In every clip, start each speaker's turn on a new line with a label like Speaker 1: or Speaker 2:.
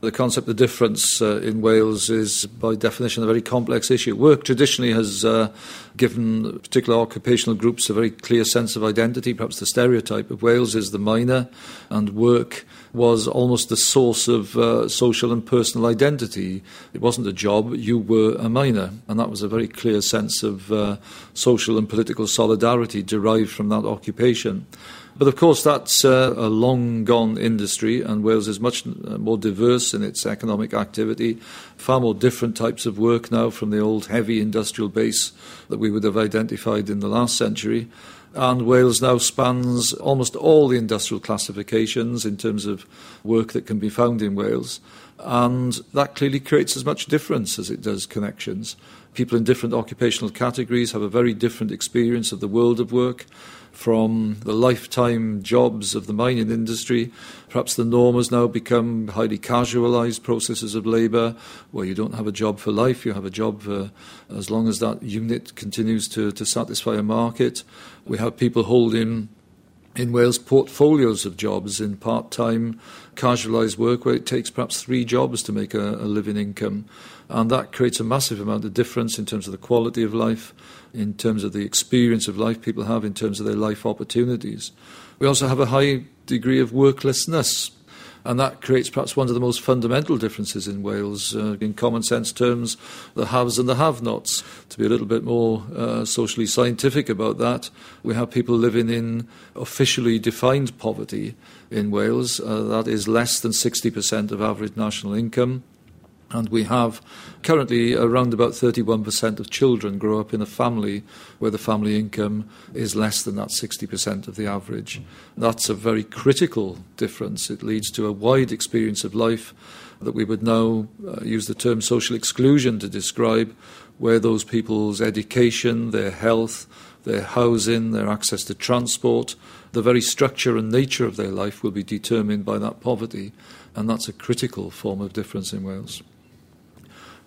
Speaker 1: The concept of difference uh, in Wales is, by definition, a very complex issue. Work traditionally has uh, given particular occupational groups a very clear sense of identity. Perhaps the stereotype of Wales is the miner, and work was almost the source of uh, social and personal identity. It wasn't a job, you were a miner. And that was a very clear sense of uh, social and political solidarity derived from that occupation. But of course, that's uh, a long gone industry, and Wales is much uh, more diverse in its economic activity, far more different types of work now from the old heavy industrial base that we would have identified in the last century. And Wales now spans almost all the industrial classifications in terms of work that can be found in Wales. And that clearly creates as much difference as it does connections. People in different occupational categories have a very different experience of the world of work from the lifetime jobs of the mining industry. Perhaps the norm has now become highly casualised processes of labour, where you don't have a job for life, you have a job for as long as that unit continues to, to satisfy a market. We have people holding in Wales portfolios of jobs in part time, casualised work where it takes perhaps three jobs to make a, a living income. And that creates a massive amount of difference in terms of the quality of life in terms of the experience of life people have, in terms of their life opportunities. We also have a high degree of worklessness. And that creates perhaps one of the most fundamental differences in Wales, uh, in common sense terms, the haves and the have nots. To be a little bit more uh, socially scientific about that, we have people living in officially defined poverty in Wales. Uh, that is less than 60% of average national income. And we have currently around about 31% of children grow up in a family where the family income is less than that 60% of the average. That's a very critical difference. It leads to a wide experience of life that we would now uh, use the term social exclusion to describe, where those people's education, their health, their housing, their access to transport, the very structure and nature of their life will be determined by that poverty. And that's a critical form of difference in Wales.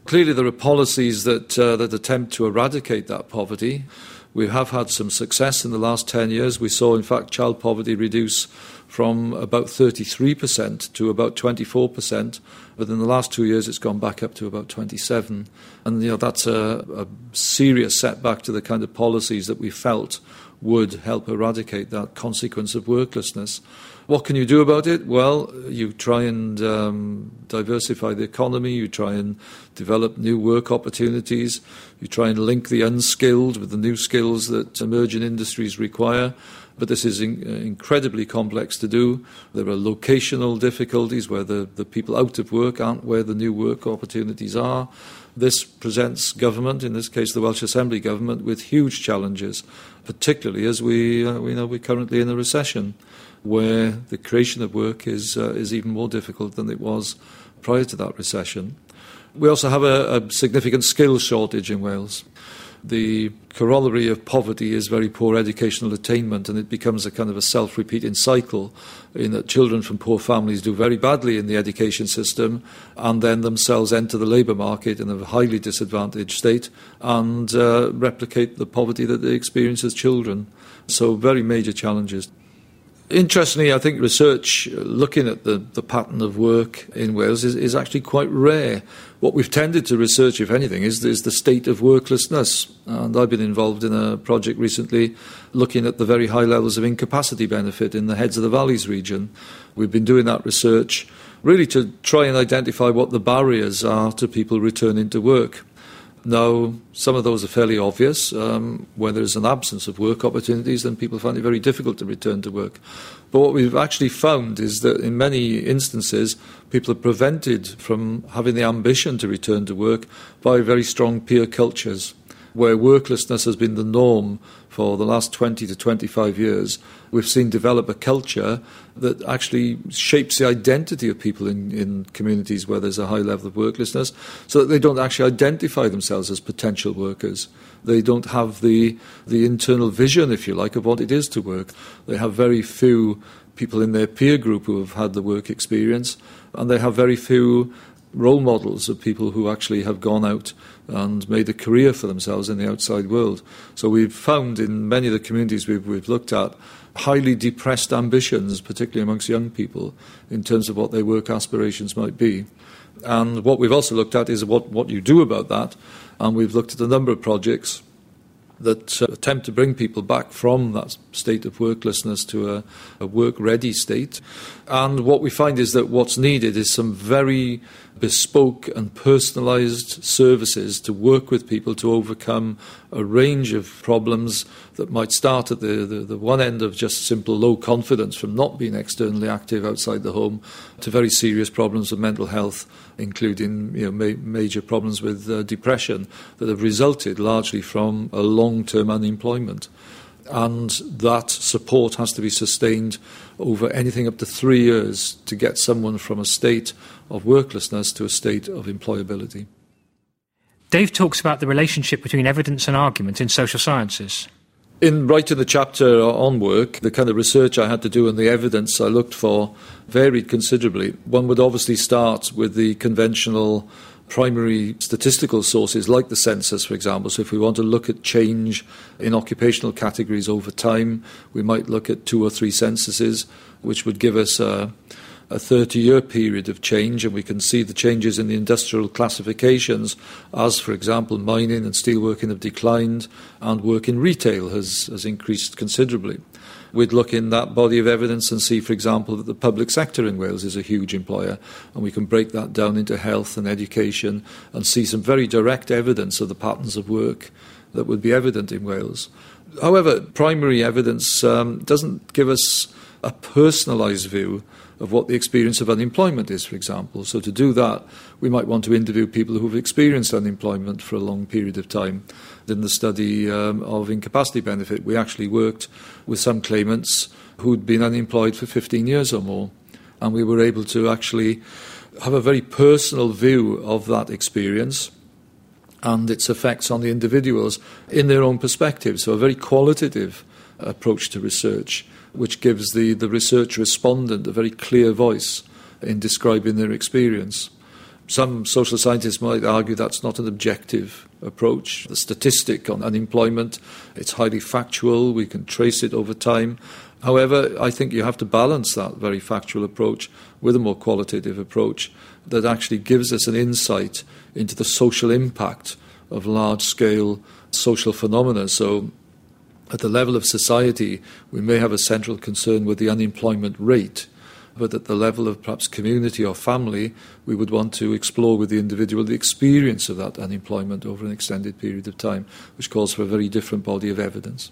Speaker 1: Clearly, there are policies that, uh, that attempt to eradicate that poverty. We have had some success in the last 10 years. We saw, in fact, child poverty reduce from about 33% to about 24%. But in the last two years, it's gone back up to about 27. And you know, that's a, a serious setback to the kind of policies that we felt would help eradicate that consequence of worklessness. What can you do about it? Well, you try and um, diversify the economy, you try and develop new work opportunities, you try and link the unskilled with the new skills that emerging industries require. But this is in, uh, incredibly complex to do. There are locational difficulties where the, the people out of work aren't where the new work opportunities are. This presents government, in this case the Welsh Assembly government, with huge challenges, particularly as we, uh, we know we're currently in a recession where the creation of work is, uh, is even more difficult than it was prior to that recession. We also have a, a significant skills shortage in Wales. The corollary of poverty is very poor educational attainment, and it becomes a kind of a self repeating cycle in that children from poor families do very badly in the education system and then themselves enter the labour market in a highly disadvantaged state and uh, replicate the poverty that they experience as children. So, very major challenges. Interestingly, I think research uh, looking at the, the pattern of work in Wales is, is actually quite rare. What we've tended to research, if anything, is, is the state of worklessness. And I've been involved in a project recently looking at the very high levels of incapacity benefit in the Heads of the Valleys region. We've been doing that research really to try and identify what the barriers are to people returning to work. Now, some of those are fairly obvious. Um, where there's an absence of work opportunities, then people find it very difficult to return to work. But what we've actually found is that in many instances, people are prevented from having the ambition to return to work by very strong peer cultures where worklessness has been the norm for the last 20 to 25 years, we've seen develop a culture that actually shapes the identity of people in, in communities where there's a high level of worklessness, so that they don't actually identify themselves as potential workers. They don't have the, the internal vision, if you like, of what it is to work. They have very few people in their peer group who have had the work experience, and they have very few role models of people who actually have gone out and made a career for themselves in the outside world. So we've found in many of the communities we've, we've looked at highly depressed ambitions, particularly amongst young people, in terms of what their work aspirations might be. And what we've also looked at is what, what you do about that. And we've looked at a number of projects that uh, attempt to bring people back from that state of worklessness to a, a work ready state. And what we find is that what's needed is some very bespoke and personalised services to work with people to overcome a range of problems that might start at the, the, the, one end of just simple low confidence from not being externally active outside the home to very serious problems of mental health, including you know, ma- major problems with uh, depression that have resulted largely from a long term unemployment and that support has to be sustained over anything up to three years to get someone from a state of worklessness to a state of employability.
Speaker 2: Dave talks about the relationship between evidence and argument in social sciences.
Speaker 1: In writing the chapter on work, the kind of research I had to do and the evidence I looked for varied considerably. One would obviously start with the conventional primary statistical sources like the census, for example. So, if we want to look at change in occupational categories over time, we might look at two or three censuses, which would give us a, a 30 year period of change, and we can see the changes in the industrial classifications, as, for example, mining and steelworking have declined, and work in retail has, has increased considerably we'd look in that body of evidence and see, for example, that the public sector in Wales is a huge employer, and we can break that down into health and education and see some very direct evidence of the patterns of work that would be evident in Wales. However, primary evidence um, doesn't give us a personalised view of what the experience of unemployment is, for example. So, to do that, we might want to interview people who've experienced unemployment for a long period of time. In the study um, of incapacity benefit, we actually worked with some claimants who'd been unemployed for 15 years or more, and we were able to actually have a very personal view of that experience and its effects on the individuals in their own perspective. So, a very qualitative approach to research which gives the, the research respondent a very clear voice in describing their experience. Some social scientists might argue that's not an objective approach. The statistic on unemployment, it's highly factual, we can trace it over time. However, I think you have to balance that very factual approach with a more qualitative approach that actually gives us an insight into the social impact of large scale social phenomena. So at the level of society, we may have a central concern with the unemployment rate, but at the level of perhaps community or family, we would want to explore with the individual the experience of that unemployment over an extended period of time, which calls for a very different body of evidence.